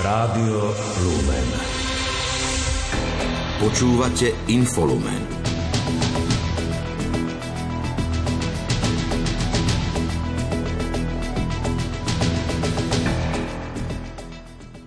Rádio Lumen. Počúvate Infolumen.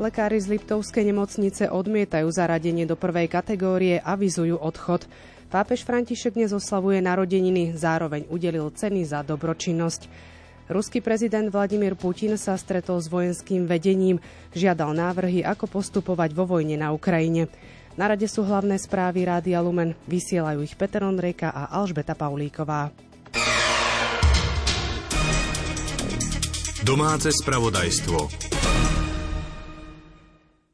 Lekári z Liptovskej nemocnice odmietajú zaradenie do prvej kategórie a avizujú odchod. Pápež František dnes oslavuje narodeniny, zároveň udelil ceny za dobročinnosť. Ruský prezident Vladimír Putin sa stretol s vojenským vedením, žiadal návrhy, ako postupovať vo vojne na Ukrajine. Na rade sú hlavné správy Rádia Lumen, vysielajú ich Peter Ondrejka a Alžbeta Paulíková. Domáce spravodajstvo.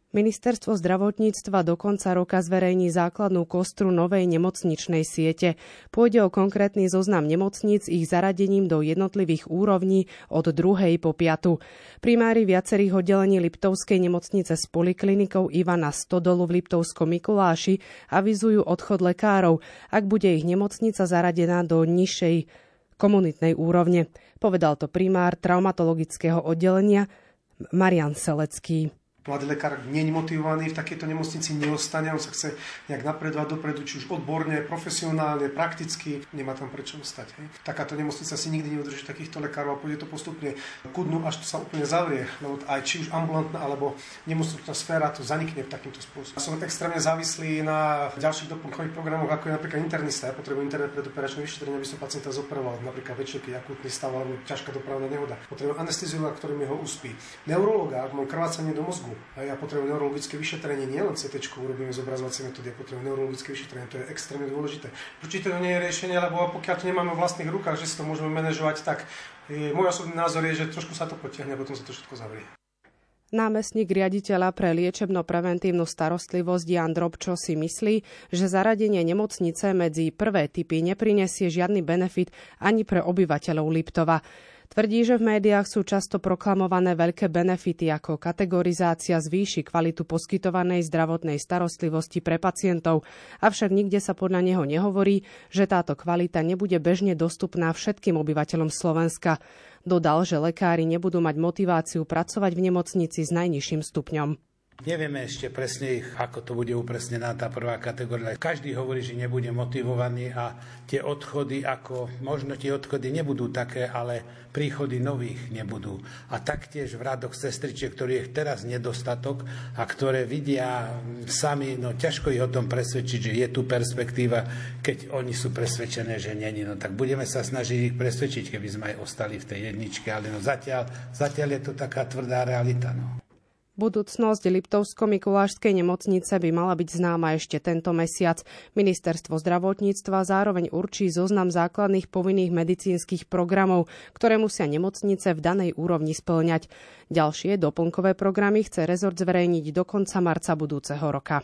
Ministerstvo zdravotníctva do konca roka zverejní základnú kostru novej nemocničnej siete. Pôjde o konkrétny zoznam nemocníc ich zaradením do jednotlivých úrovní od druhej po piatu. Primári viacerých oddelení Liptovskej nemocnice s poliklinikou Ivana Stodolu v Liptovskom Mikuláši avizujú odchod lekárov, ak bude ich nemocnica zaradená do nižšej komunitnej úrovne. Povedal to primár traumatologického oddelenia Marian Selecký mladý lekár nie je motivovaný v takejto nemocnici neostane, on sa chce nejak napredovať dopredu, či už odborne, profesionálne, prakticky, nemá tam prečo ostať. Hej. Takáto nemocnica si nikdy neudrží takýchto lekárov a pôjde to postupne ku dnu, až to sa úplne zavrie, lebo aj či už ambulantná alebo nemocničná sféra to zanikne v takýmto spôsobom. Som extrémne závislý na ďalších doplnkových programoch, ako je napríklad internista. Ja potrebujem internet pre operačné vyšetrenie, aby som pacienta zoperoval, napríklad večer, keď akutný stav alebo ťažká dopravná nehoda. Potrebujem anesteziológa, ktorý mi ho uspí. Neurologa, ak krvácanie do mozgu, a ja potrebujem neurologické vyšetrenie, nielen CT urobíme zobrazovacie metódy, ja potrebujem neurologické vyšetrenie, to je extrémne dôležité. Určite to nie je riešenie, lebo pokiaľ to nemáme v vlastných rukách, že si to môžeme manažovať, tak môj osobný názor je, že trošku sa to potiahne a potom sa to všetko zavrie. Námestník riaditeľa pre liečebno-preventívnu starostlivosť Jan Drobčo si myslí, že zaradenie nemocnice medzi prvé typy neprinesie žiadny benefit ani pre obyvateľov Liptova. Tvrdí, že v médiách sú často proklamované veľké benefity ako kategorizácia zvýši kvalitu poskytovanej zdravotnej starostlivosti pre pacientov, avšak nikde sa podľa neho nehovorí, že táto kvalita nebude bežne dostupná všetkým obyvateľom Slovenska. Dodal, že lekári nebudú mať motiváciu pracovať v nemocnici s najnižším stupňom. Nevieme ešte presne, ako to bude upresnená tá prvá kategória. Každý hovorí, že nebude motivovaný a tie odchody, ako možno tie odchody nebudú také, ale príchody nových nebudú. A taktiež v radoch sestričiek, ktorý je teraz nedostatok a ktoré vidia sami, no ťažko ich o tom presvedčiť, že je tu perspektíva, keď oni sú presvedčené, že není. No tak budeme sa snažiť ich presvedčiť, keby sme aj ostali v tej jedničke, ale no zatiaľ, zatiaľ je to taká tvrdá realita. No. Budúcnosť Liptovsko-Mikulášskej nemocnice by mala byť známa ešte tento mesiac. Ministerstvo zdravotníctva zároveň určí zoznam základných povinných medicínskych programov, ktoré musia nemocnice v danej úrovni splňať. Ďalšie doplnkové programy chce rezort zverejniť do konca marca budúceho roka.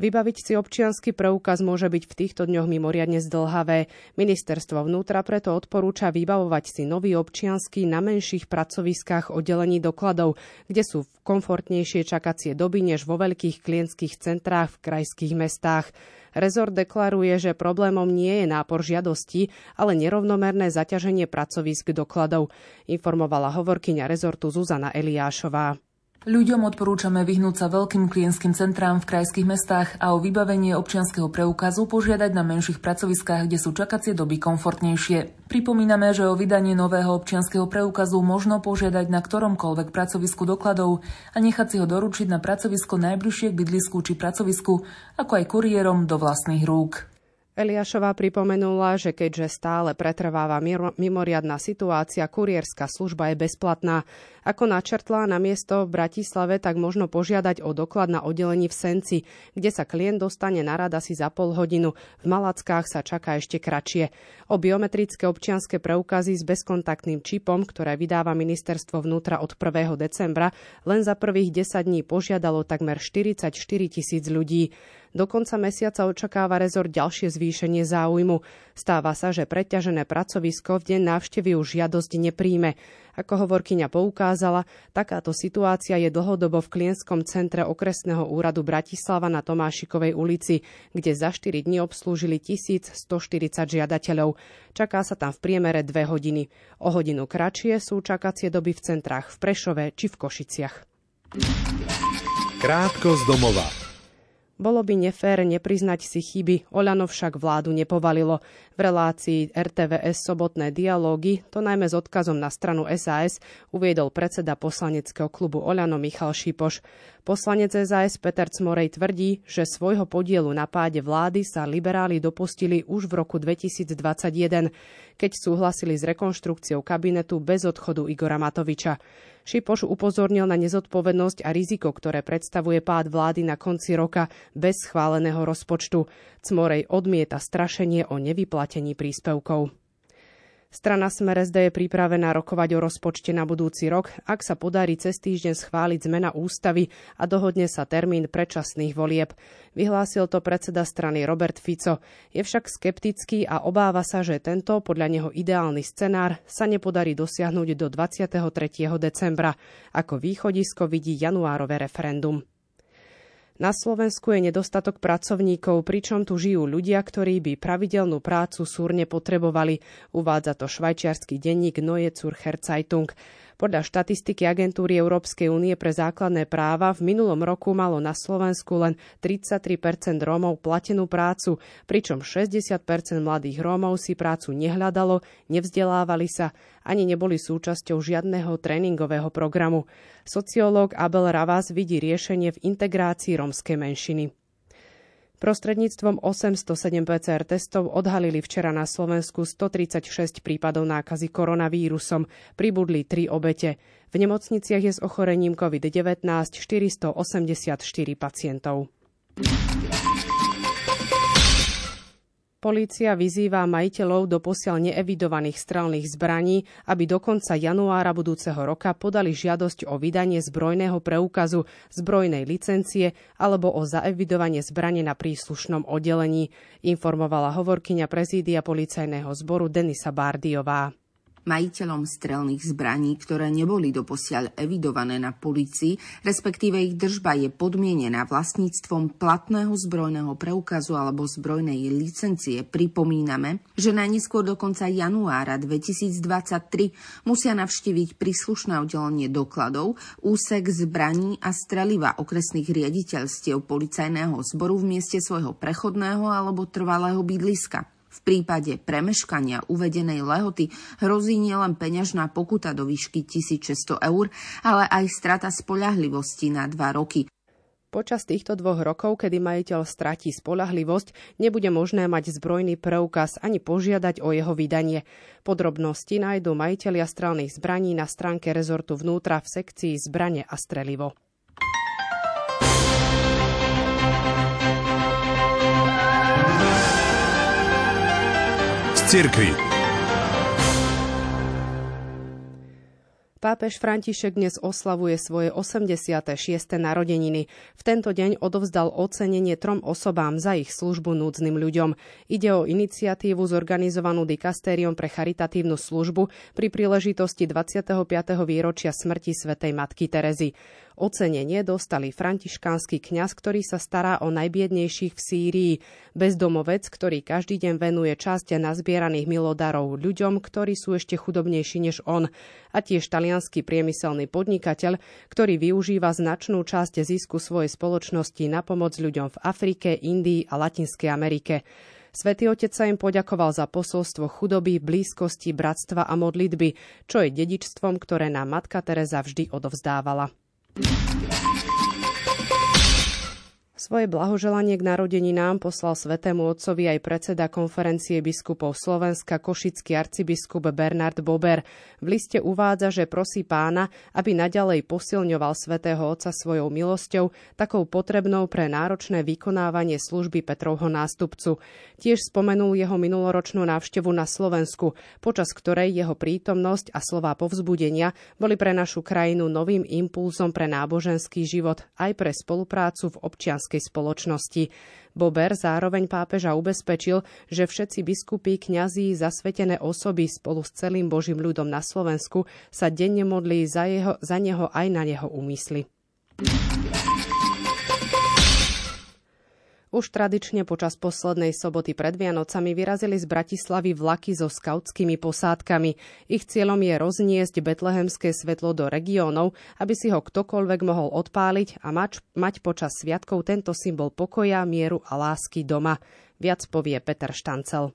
Vybaviť si občiansky preukaz môže byť v týchto dňoch mimoriadne zdlhavé. Ministerstvo vnútra preto odporúča vybavovať si nový občiansky na menších pracoviskách oddelení dokladov, kde sú komfortnejšie čakacie doby než vo veľkých klientských centrách v krajských mestách. Rezort deklaruje, že problémom nie je nápor žiadosti, ale nerovnomerné zaťaženie pracovisk dokladov, informovala hovorkyňa rezortu Zuzana Eliášová. Ľuďom odporúčame vyhnúť sa veľkým klientským centrám v krajských mestách a o vybavenie občianskeho preukazu požiadať na menších pracoviskách, kde sú čakacie doby komfortnejšie. Pripomíname, že o vydanie nového občianskeho preukazu možno požiadať na ktoromkoľvek pracovisku dokladov a nechať si ho doručiť na pracovisko najbližšie k bydlisku či pracovisku, ako aj kuriérom do vlastných rúk. Eliášová pripomenula, že keďže stále pretrváva mimoriadná situácia, kurierská služba je bezplatná. Ako načrtla na miesto v Bratislave, tak možno požiadať o doklad na oddelení v Senci, kde sa klient dostane na rad asi za pol hodinu. V Malackách sa čaká ešte kratšie. O biometrické občianske preukazy s bezkontaktným čipom, ktoré vydáva ministerstvo vnútra od 1. decembra, len za prvých 10 dní požiadalo takmer 44 tisíc ľudí. Do konca mesiaca očakáva rezort ďalšie zvýšenie záujmu. Stáva sa, že preťažené pracovisko v deň návštevy už žiadosť nepríjme. Ako hovorkyňa poukázala, takáto situácia je dlhodobo v klientskom centre okresného úradu Bratislava na Tomášikovej ulici, kde za 4 dní obslúžili 1140 žiadateľov. Čaká sa tam v priemere 2 hodiny. O hodinu kratšie sú čakacie doby v centrách v Prešove či v Košiciach. Krátko z domova. Bolo by nefér nepriznať si chyby, Oľano však vládu nepovalilo. V relácii RTVS sobotné dialógy, to najmä s odkazom na stranu SAS, uviedol predseda poslaneckého klubu Oľano Michal Šipoš. Poslanec SAS Peter Cmorej tvrdí, že svojho podielu na páde vlády sa liberáli dopustili už v roku 2021, keď súhlasili s rekonštrukciou kabinetu bez odchodu Igora Matoviča. Šipoš upozornil na nezodpovednosť a riziko, ktoré predstavuje pád vlády na konci roka bez schváleného rozpočtu. Cmorej odmieta strašenie o nevyplatení príspevkov. Strana Smer SD je pripravená rokovať o rozpočte na budúci rok, ak sa podarí cez týždeň schváliť zmena ústavy a dohodne sa termín predčasných volieb. Vyhlásil to predseda strany Robert Fico. Je však skeptický a obáva sa, že tento, podľa neho ideálny scenár, sa nepodarí dosiahnuť do 23. decembra. Ako východisko vidí januárové referendum. Na Slovensku je nedostatok pracovníkov, pričom tu žijú ľudia, ktorí by pravidelnú prácu súrne potrebovali, uvádza to švajčiarsky denník Neue Zürcher Zeitung. Podľa štatistiky agentúry Európskej únie pre základné práva v minulom roku malo na Slovensku len 33% Rómov platenú prácu, pričom 60% mladých Rómov si prácu nehľadalo, nevzdelávali sa, ani neboli súčasťou žiadneho tréningového programu. Sociológ Abel Ravas vidí riešenie v integrácii rómskej menšiny. Prostredníctvom 807 PCR testov odhalili včera na Slovensku 136 prípadov nákazy koronavírusom. Pribudli 3 obete. V nemocniciach je s ochorením COVID-19 484 pacientov. Polícia vyzýva majiteľov do posiaľ neevidovaných strelných zbraní, aby do konca januára budúceho roka podali žiadosť o vydanie zbrojného preukazu, zbrojnej licencie alebo o zaevidovanie zbrane na príslušnom oddelení, informovala hovorkyňa prezídia policajného zboru Denisa Bardiová majiteľom strelných zbraní, ktoré neboli doposiaľ evidované na policii, respektíve ich držba je podmienená vlastníctvom platného zbrojného preukazu alebo zbrojnej licencie, pripomíname, že najneskôr do konca januára 2023 musia navštíviť príslušné oddelenie dokladov, úsek zbraní a streliva okresných riaditeľstiev policajného zboru v mieste svojho prechodného alebo trvalého bydliska. V prípade premeškania uvedenej lehoty hrozí nielen peňažná pokuta do výšky 1600 eur, ale aj strata spoľahlivosti na dva roky. Počas týchto dvoch rokov, kedy majiteľ stratí spolahlivosť, nebude možné mať zbrojný preukaz ani požiadať o jeho vydanie. Podrobnosti nájdú majiteľia strelných zbraní na stránke rezortu vnútra v sekcii Zbranie a strelivo. Cirkvi. Pápež František dnes oslavuje svoje 86. narodeniny. V tento deň odovzdal ocenenie trom osobám za ich službu núdznym ľuďom. Ide o iniciatívu zorganizovanú dikastériom pre charitatívnu službu pri príležitosti 25. výročia smrti svätej Matky Terezy. Ocenenie dostali františkánsky kňaz, ktorý sa stará o najbiednejších v Sýrii, bezdomovec, ktorý každý deň venuje časť nazbieraných milodarov ľuďom, ktorí sú ešte chudobnejší než on, a tiež talianský priemyselný podnikateľ, ktorý využíva značnú časť zisku svojej spoločnosti na pomoc ľuďom v Afrike, Indii a Latinskej Amerike. Svetý Otec sa im poďakoval za posolstvo chudoby, blízkosti, bratstva a modlitby, čo je dedičstvom, ktoré nám Matka Teresa vždy odovzdávala. やった! Svoje blahoželanie k narodeninám poslal Svetému Otcovi aj predseda konferencie biskupov Slovenska košický arcibiskup Bernard Bober. V liste uvádza, že prosí pána, aby naďalej posilňoval Svetého Otca svojou milosťou, takou potrebnou pre náročné vykonávanie služby Petrovho nástupcu. Tiež spomenul jeho minuloročnú návštevu na Slovensku, počas ktorej jeho prítomnosť a slová povzbudenia boli pre našu krajinu novým impulzom pre náboženský život aj pre spoluprácu v občianskej kresťanskej spoločnosti. Bober zároveň pápeža ubezpečil, že všetci biskupy, kňazí, zasvetené osoby spolu s celým Božím ľudom na Slovensku sa denne modlí za, jeho, za neho aj na jeho úmysly. Už tradične počas poslednej soboty pred Vianocami vyrazili z Bratislavy vlaky so skautskými posádkami. Ich cieľom je rozniesť betlehemské svetlo do regiónov, aby si ho ktokoľvek mohol odpáliť a mať, mať počas sviatkov tento symbol pokoja, mieru a lásky doma. Viac povie Peter Štancel.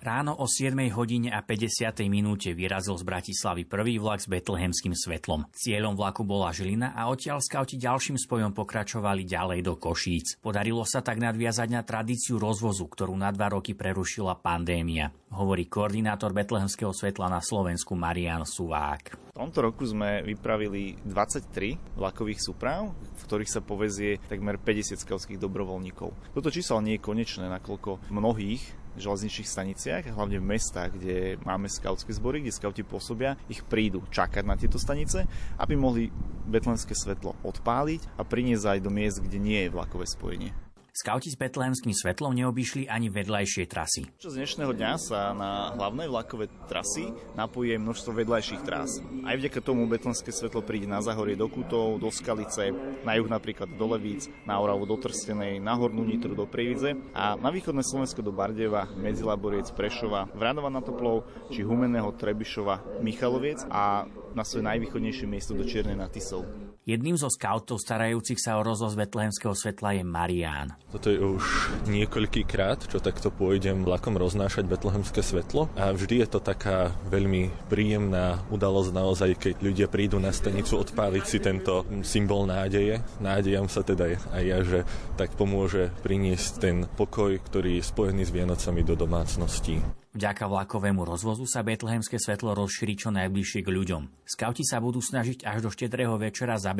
Ráno o 7 hodine a 50. minúte vyrazil z Bratislavy prvý vlak s betlehemským svetlom. Cieľom vlaku bola Žilina a odtiaľ skauti ďalším spojom pokračovali ďalej do Košíc. Podarilo sa tak nadviazať na tradíciu rozvozu, ktorú na dva roky prerušila pandémia, hovorí koordinátor betlehemského svetla na Slovensku Marian Suvák. V tomto roku sme vypravili 23 vlakových súprav, v ktorých sa povezie takmer 50 skautských dobrovoľníkov. Toto číslo nie je konečné, nakoľko mnohých železničných staniciach, hlavne v mestách, kde máme skautské zbory, kde skauti pôsobia, ich prídu čakať na tieto stanice, aby mohli betlenské svetlo odpáliť a priniesť aj do miest, kde nie je vlakové spojenie. Skauti s betlehemským svetlom neobyšli ani vedľajšie trasy. Z dnešného dňa sa na hlavné vlakové trasy napojuje množstvo vedľajších trás. Aj vďaka tomu betlenské svetlo príde na Zahorie do Kutov, do Skalice, na juh napríklad do Levíc, na Oravu do Trstenej, na Hornú Nitru do Prievidze a na východné Slovensko do Bardeva, Medzilaboriec, Prešova, Vranova na Toplov či Humenného Trebišova, Michaloviec a na svoje najvýchodnejšie miesto do Čiernej nad Tisou. Jedným zo skautov starajúcich sa o rozvoz betlehemského svetla je Marián. Toto je už niekoľký krát, čo takto pôjdem vlakom roznášať betlehemské svetlo a vždy je to taká veľmi príjemná udalosť naozaj, keď ľudia prídu na stanicu odpáliť si tento symbol nádeje. Nádejam sa teda aj ja, že tak pomôže priniesť ten pokoj, ktorý je spojený s Vianocami do domácností. Vďaka vlakovému rozvozu sa betlehemské svetlo rozšíri čo najbližšie k ľuďom. Skauti sa budú snažiť až do štedrého večera zabezpečiť,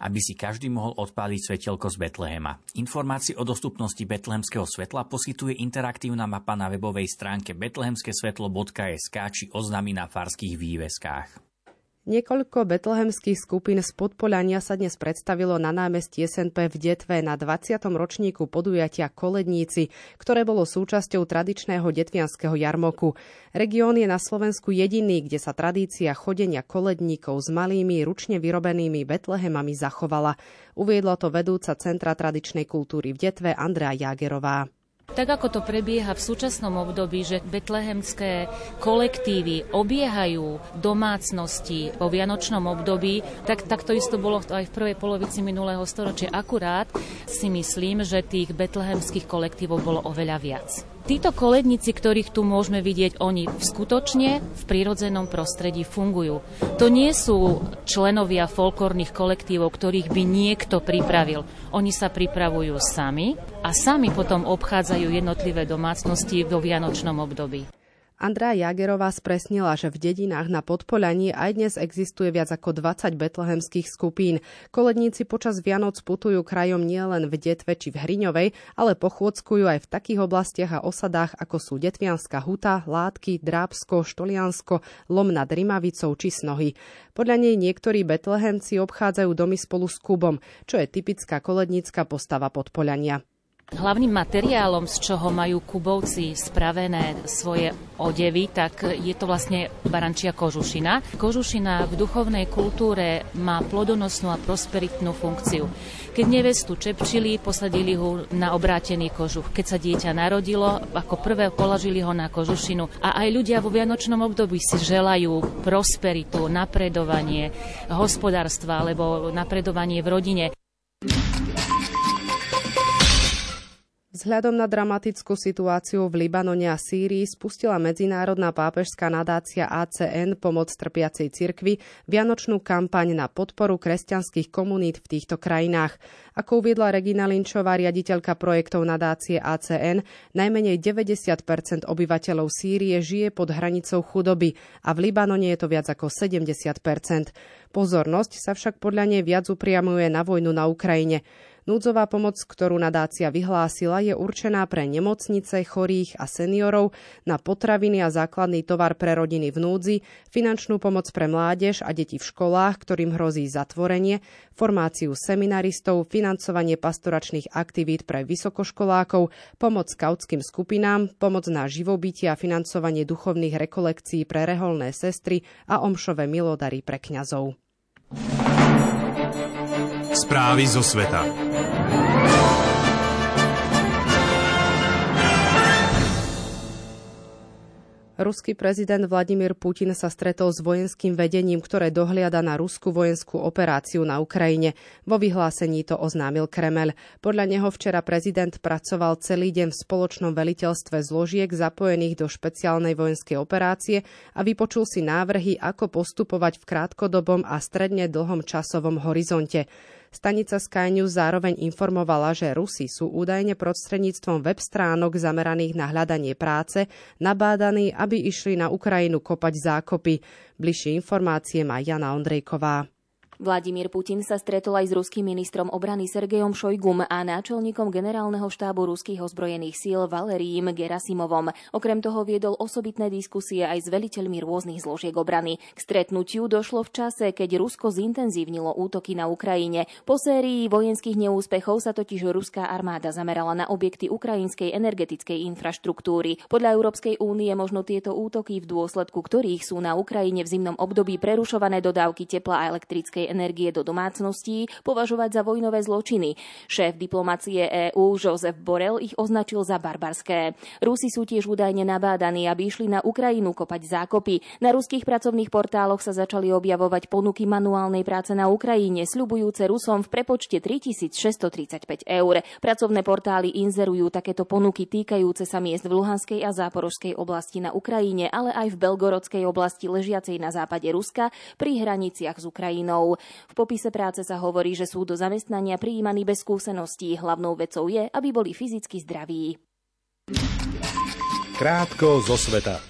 aby si každý mohol odpáliť svetelko z Betlehema. Informácie o dostupnosti betlehemského svetla poskytuje interaktívna mapa na webovej stránke betlehemskesvetlo.sk či oznámy na farských výveskách. Niekoľko betlehemských skupín z Podpolania sa dnes predstavilo na námestí SNP v Detve na 20. ročníku podujatia Koledníci, ktoré bolo súčasťou tradičného detvianského jarmoku. Región je na Slovensku jediný, kde sa tradícia chodenia koledníkov s malými, ručne vyrobenými betlehemami zachovala. Uviedla to vedúca Centra tradičnej kultúry v Detve Andrea Jagerová. Tak ako to prebieha v súčasnom období, že betlehemské kolektívy obiehajú domácnosti po vianočnom období, tak, tak to isto bolo aj v prvej polovici minulého storočia. Akurát si myslím, že tých betlehemských kolektívov bolo oveľa viac. Títo koledníci, ktorých tu môžeme vidieť, oni skutočne v prírodzenom prostredí fungujú. To nie sú členovia folklórnych kolektívov, ktorých by niekto pripravil. Oni sa pripravujú sami a sami potom obchádzajú jednotlivé domácnosti vo vianočnom období. Andrá Jagerová spresnila, že v dedinách na Podpolaní aj dnes existuje viac ako 20 betlehemských skupín. Koledníci počas Vianoc putujú krajom nielen v Detve či v Hriňovej, ale pochôdzkujú aj v takých oblastiach a osadách, ako sú Detvianská huta, Látky, Drábsko, Štoliansko, Lom nad Rimavicou či Snohy. Podľa nej niektorí betlehemci obchádzajú domy spolu s Kubom, čo je typická kolednícka postava Podpolania. Hlavným materiálom, z čoho majú kubovci spravené svoje odevy, tak je to vlastne barančia kožušina. Kožušina v duchovnej kultúre má plodonosnú a prosperitnú funkciu. Keď nevestu čepčili, posadili ho na obrátený kožuch. Keď sa dieťa narodilo, ako prvé položili ho na kožušinu. A aj ľudia vo vianočnom období si želajú prosperitu, napredovanie hospodárstva alebo napredovanie v rodine. Vzhľadom na dramatickú situáciu v Libanone a Sýrii spustila medzinárodná pápežská nadácia ACN Pomoc trpiacej cirkvi vianočnú kampaň na podporu kresťanských komunít v týchto krajinách. Ako uviedla Regina Linčová, riaditeľka projektov nadácie ACN, najmenej 90% obyvateľov Sýrie žije pod hranicou chudoby a v Libanone je to viac ako 70% Pozornosť sa však podľa nej viac upriamuje na vojnu na Ukrajine. Núdzová pomoc, ktorú nadácia vyhlásila, je určená pre nemocnice, chorých a seniorov, na potraviny a základný tovar pre rodiny v núdzi, finančnú pomoc pre mládež a deti v školách, ktorým hrozí zatvorenie, formáciu seminaristov, financovanie pastoračných aktivít pre vysokoškolákov, pomoc skautským skupinám, pomoc na živobytie a financovanie duchovných rekolekcií pre reholné sestry a omšové milodary pre kňazov. Správy zo sveta. Ruský prezident Vladimír Putin sa stretol s vojenským vedením, ktoré dohliada na ruskú vojenskú operáciu na Ukrajine. Vo vyhlásení to oznámil Kremel. Podľa neho včera prezident pracoval celý deň v spoločnom veliteľstve zložiek zapojených do špeciálnej vojenskej operácie a vypočul si návrhy, ako postupovať v krátkodobom a stredne dlhom časovom horizonte. Stanica Sky News zároveň informovala, že Rusi sú údajne prostredníctvom web stránok zameraných na hľadanie práce nabádaní, aby išli na Ukrajinu kopať zákopy. Bližšie informácie má Jana Ondrejková. Vladimír Putin sa stretol aj s ruským ministrom obrany Sergejom Šojgum a náčelníkom generálneho štábu ruských ozbrojených síl Valerijím Gerasimovom. Okrem toho viedol osobitné diskusie aj s veliteľmi rôznych zložiek obrany. K stretnutiu došlo v čase, keď Rusko zintenzívnilo útoky na Ukrajine. Po sérii vojenských neúspechov sa totiž ruská armáda zamerala na objekty ukrajinskej energetickej infraštruktúry. Podľa Európskej únie možno tieto útoky, v dôsledku ktorých sú na Ukrajine v zimnom období prerušované dodávky tepla a elektrickej elektrickej energie do domácností považovať za vojnové zločiny. Šéf diplomacie EÚ Josef Borel ich označil za barbarské. Rusi sú tiež údajne nabádaní, aby išli na Ukrajinu kopať zákopy. Na ruských pracovných portáloch sa začali objavovať ponuky manuálnej práce na Ukrajine, sľubujúce Rusom v prepočte 3635 eur. Pracovné portály inzerujú takéto ponuky týkajúce sa miest v Luhanskej a Záporožskej oblasti na Ukrajine, ale aj v Belgorodskej oblasti ležiacej na západe Ruska pri hraniciach s Ukrajinou. V popise práce sa hovorí, že sú do zamestnania prijímaní bez skúseností. Hlavnou vecou je, aby boli fyzicky zdraví. Krátko zo sveta.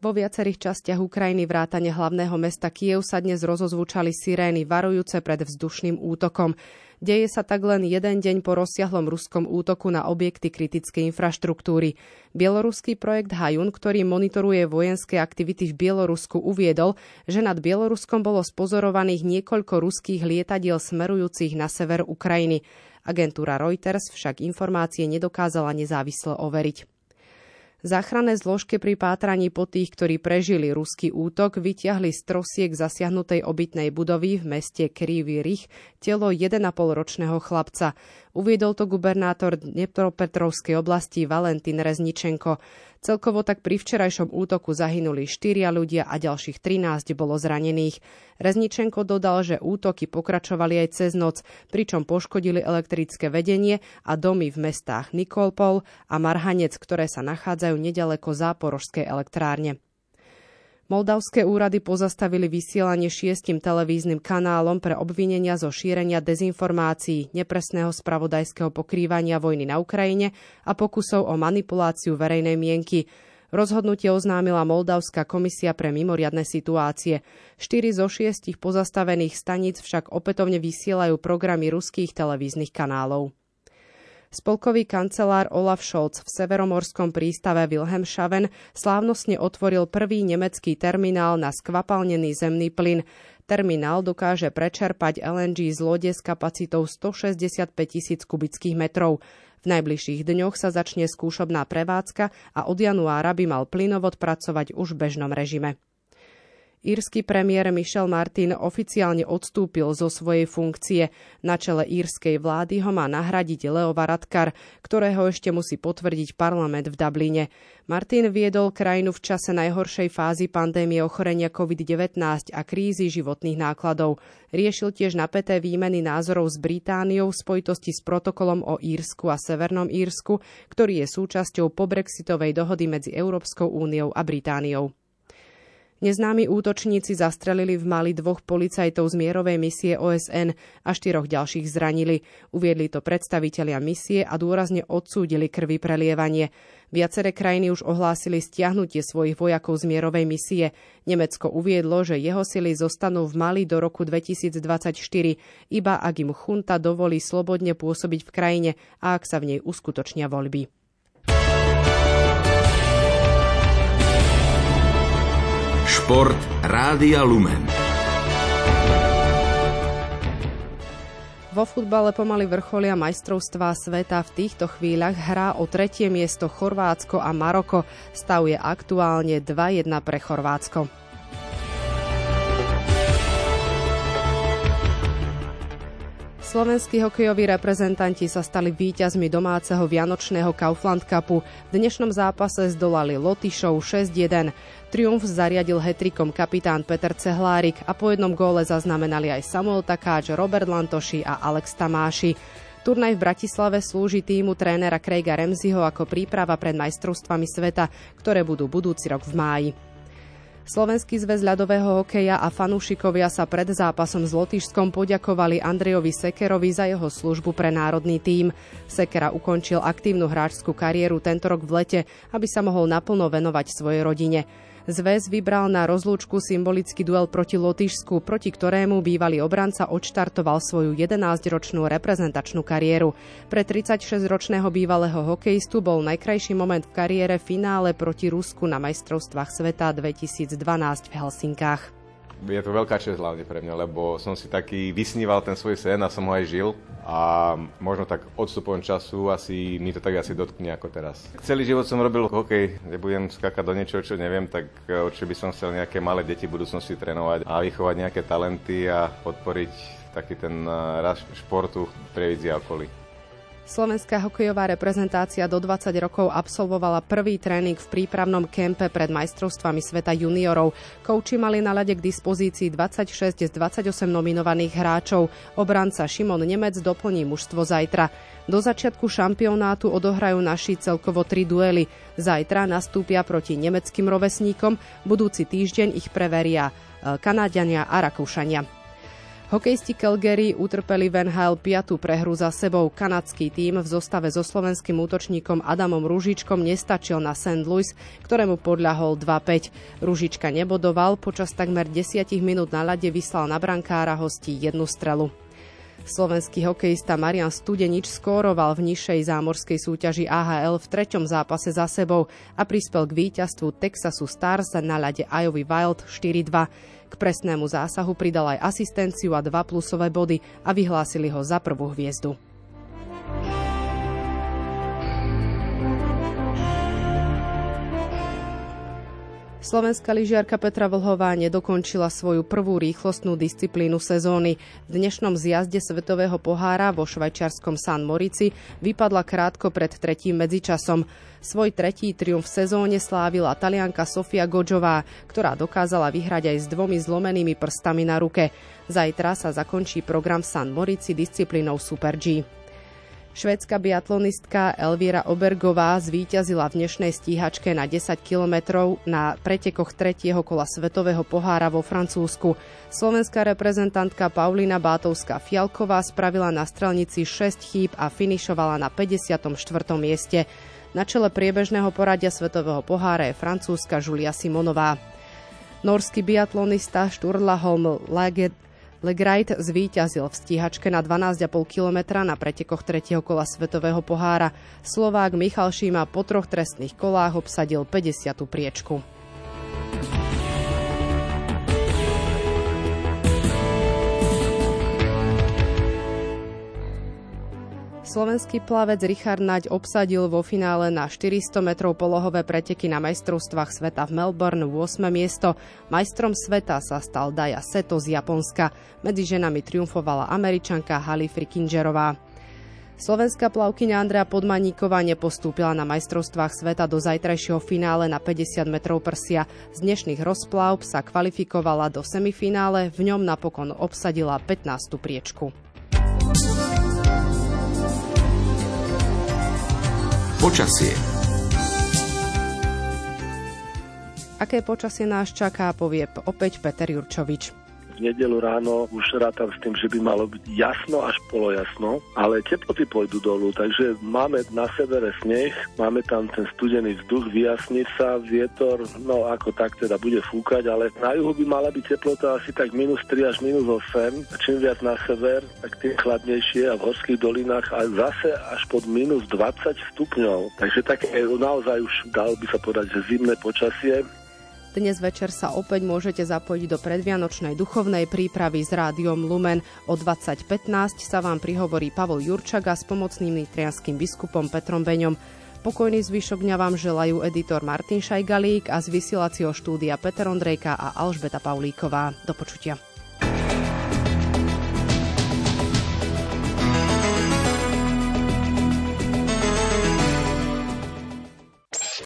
Vo viacerých častiach Ukrajiny vrátane hlavného mesta Kiev sa dnes rozozvučali sirény varujúce pred vzdušným útokom. Deje sa tak len jeden deň po rozsiahlom ruskom útoku na objekty kritickej infraštruktúry. Bieloruský projekt Hajun, ktorý monitoruje vojenské aktivity v Bielorusku, uviedol, že nad Bieloruskom bolo spozorovaných niekoľko ruských lietadiel smerujúcich na sever Ukrajiny. Agentúra Reuters však informácie nedokázala nezávisle overiť. Záchranné zložky pri pátraní po tých, ktorí prežili ruský útok, vyťahli z trosiek zasiahnutej obytnej budovy v meste Krivý Rich telo 1,5 ročného chlapca. Uviedol to gubernátor Dnepropetrovskej oblasti Valentín Rezničenko. Celkovo tak pri včerajšom útoku zahynuli 4 ľudia a ďalších 13 bolo zranených. Rezničenko dodal, že útoky pokračovali aj cez noc, pričom poškodili elektrické vedenie a domy v mestách Nikolpol a Marhanec, ktoré sa nachádzajú nedaleko záporožskej elektrárne. Moldavské úrady pozastavili vysielanie šiestim televíznym kanálom pre obvinenia zo šírenia dezinformácií, nepresného spravodajského pokrývania vojny na Ukrajine a pokusov o manipuláciu verejnej mienky. Rozhodnutie oznámila Moldavská komisia pre mimoriadne situácie. Štyri zo šiestich pozastavených staníc však opätovne vysielajú programy ruských televíznych kanálov. Spolkový kancelár Olaf Scholz v severomorskom prístave Wilhelmshaven slávnostne otvoril prvý nemecký terminál na skvapalnený zemný plyn. Terminál dokáže prečerpať LNG z lode s kapacitou 165 tisíc kubických metrov. V najbližších dňoch sa začne skúšobná prevádzka a od januára by mal plynovod pracovať už v bežnom režime. Írsky premiér Michel Martin oficiálne odstúpil zo svojej funkcie. Na čele írskej vlády ho má nahradiť Leo Varadkar, ktorého ešte musí potvrdiť parlament v Dubline. Martin viedol krajinu v čase najhoršej fázy pandémie ochorenia COVID-19 a krízy životných nákladov. Riešil tiež napäté výmeny názorov s Britániou v spojitosti s protokolom o Írsku a Severnom Írsku, ktorý je súčasťou pobrexitovej dohody medzi Európskou úniou a Britániou. Neznámi útočníci zastrelili v Mali dvoch policajtov z mierovej misie OSN a štyroch ďalších zranili. Uviedli to predstavitelia misie a dôrazne odsúdili krvi prelievanie. Viaceré krajiny už ohlásili stiahnutie svojich vojakov z mierovej misie. Nemecko uviedlo, že jeho sily zostanú v Mali do roku 2024, iba ak im chunta dovolí slobodne pôsobiť v krajine a ak sa v nej uskutočnia voľby. Šport Rádia Lumen. Vo futbale pomaly vrcholia majstrovstvá sveta. V týchto chvíľach hrá o tretie miesto Chorvátsko a Maroko. Stav je aktuálne 2-1 pre Chorvátsko. Slovenskí hokejoví reprezentanti sa stali víťazmi domáceho Vianočného Kaufland Cupu. V dnešnom zápase zdolali Lotyšov 6-1. Triumf zariadil hetrikom kapitán Peter Cehlárik a po jednom góle zaznamenali aj Samuel Takáč, Robert Lantoši a Alex Tamáši. Turnaj v Bratislave slúži týmu trénera Craiga Remziho ako príprava pred majstrovstvami sveta, ktoré budú budúci rok v máji. Slovenský zväz ľadového hokeja a fanúšikovia sa pred zápasom s Lotyšskom poďakovali Andrejovi Sekerovi za jeho službu pre národný tím. Sekera ukončil aktívnu hráčskú kariéru tento rok v lete, aby sa mohol naplno venovať svojej rodine. Zväz vybral na rozlúčku symbolický duel proti Lotyšsku, proti ktorému bývalý obranca odštartoval svoju 11-ročnú reprezentačnú kariéru. Pre 36-ročného bývalého hokejistu bol najkrajší moment v kariére finále proti Rusku na majstrovstvách sveta 2012 v Helsinkách je to veľká čest hlavne pre mňa, lebo som si taký vysníval ten svoj sen a som ho aj žil a možno tak odstupom času asi mi to tak asi dotkne ako teraz. Celý život som robil hokej, nebudem skakať do niečoho, čo neviem, tak eh, určite by som chcel nejaké malé deti v budúcnosti trénovať a vychovať nejaké talenty a podporiť taký ten eh, rast športu pre a okolí. Slovenská hokejová reprezentácia do 20 rokov absolvovala prvý tréning v prípravnom kempe pred majstrovstvami sveta juniorov. Kouči mali na ľade k dispozícii 26 z 28 nominovaných hráčov. Obranca Šimon Nemec doplní mužstvo zajtra. Do začiatku šampionátu odohrajú naši celkovo tri duely. Zajtra nastúpia proti nemeckým rovesníkom, budúci týždeň ich preveria eh, Kanáďania a Rakúšania. Hokejisti Calgary utrpeli v NHL 5. prehru za sebou. Kanadský tím v zostave so slovenským útočníkom Adamom Ružičkom nestačil na St. Louis, ktorému podľahol 2-5. Ružička nebodoval, počas takmer 10 minút na ľade vyslal na brankára hostí jednu strelu. Slovenský hokejista Marian Studenič skóroval v nižšej zámorskej súťaži AHL v treťom zápase za sebou a prispel k víťazstvu Texasu Stars na ľade Iowa Wild 4-2. K presnému zásahu pridal aj asistenciu a dva plusové body a vyhlásili ho za prvú hviezdu. Slovenská lyžiarka Petra Vlhová nedokončila svoju prvú rýchlostnú disciplínu sezóny. V dnešnom zjazde Svetového pohára vo švajčiarskom San Morici vypadla krátko pred tretím medzičasom. Svoj tretí triumf v sezóne slávila talianka Sofia Godžová, ktorá dokázala vyhrať aj s dvomi zlomenými prstami na ruke. Zajtra sa zakončí program San Morici disciplínou Super G. Švédska biatlonistka Elvíra Obergová zvíťazila v dnešnej stíhačke na 10 kilometrov na pretekoch tretieho kola Svetového pohára vo Francúzsku. Slovenská reprezentantka Paulina Bátovská Fialková spravila na strelnici 6 chýb a finišovala na 54. mieste. Na čele priebežného poradia Svetového pohára je francúzska Julia Simonová. Norský biatlonista Šturla Holm Legreit zvíťazil v stíhačke na 12,5 km na pretekoch tretieho kola Svetového pohára. Slovák Michal Šíma po troch trestných kolách obsadil 50. priečku. Slovenský plavec Richard Naď obsadil vo finále na 400 metrov polohové preteky na majstrovstvách sveta v Melbourne 8. miesto. Majstrom sveta sa stal Daja Seto z Japonska. Medzi ženami triumfovala američanka Hali Frikingerová. Slovenská plavkyňa Andrea Podmaníková nepostúpila na majstrovstvách sveta do zajtrajšieho finále na 50 metrov prsia. Z dnešných rozpláv sa kvalifikovala do semifinále, v ňom napokon obsadila 15. priečku. Počasie. Aké počasie nás čaká, povie opäť Peter Jurčovič nedelu ráno už rátam s tým, že by malo byť jasno až polojasno, ale teploty pôjdu dolu, takže máme na severe sneh, máme tam ten studený vzduch, vyjasní sa, vietor, no ako tak teda bude fúkať, ale na juhu by mala byť teplota asi tak minus 3 až minus 8, a čím viac na sever, tak tým chladnejšie a v horských dolinách a zase až pod minus 20 stupňov. Takže také naozaj už dal by sa povedať, že zimné počasie. Dnes večer sa opäť môžete zapojiť do predvianočnej duchovnej prípravy s rádiom Lumen. O 20.15 sa vám prihovorí Pavol Jurčaga s pomocným nitrianským biskupom Petrom Beňom. Pokojný zvyšok dňa vám želajú editor Martin Šajgalík a z vysielacieho štúdia Peter Ondrejka a Alžbeta Paulíková. Do počutia.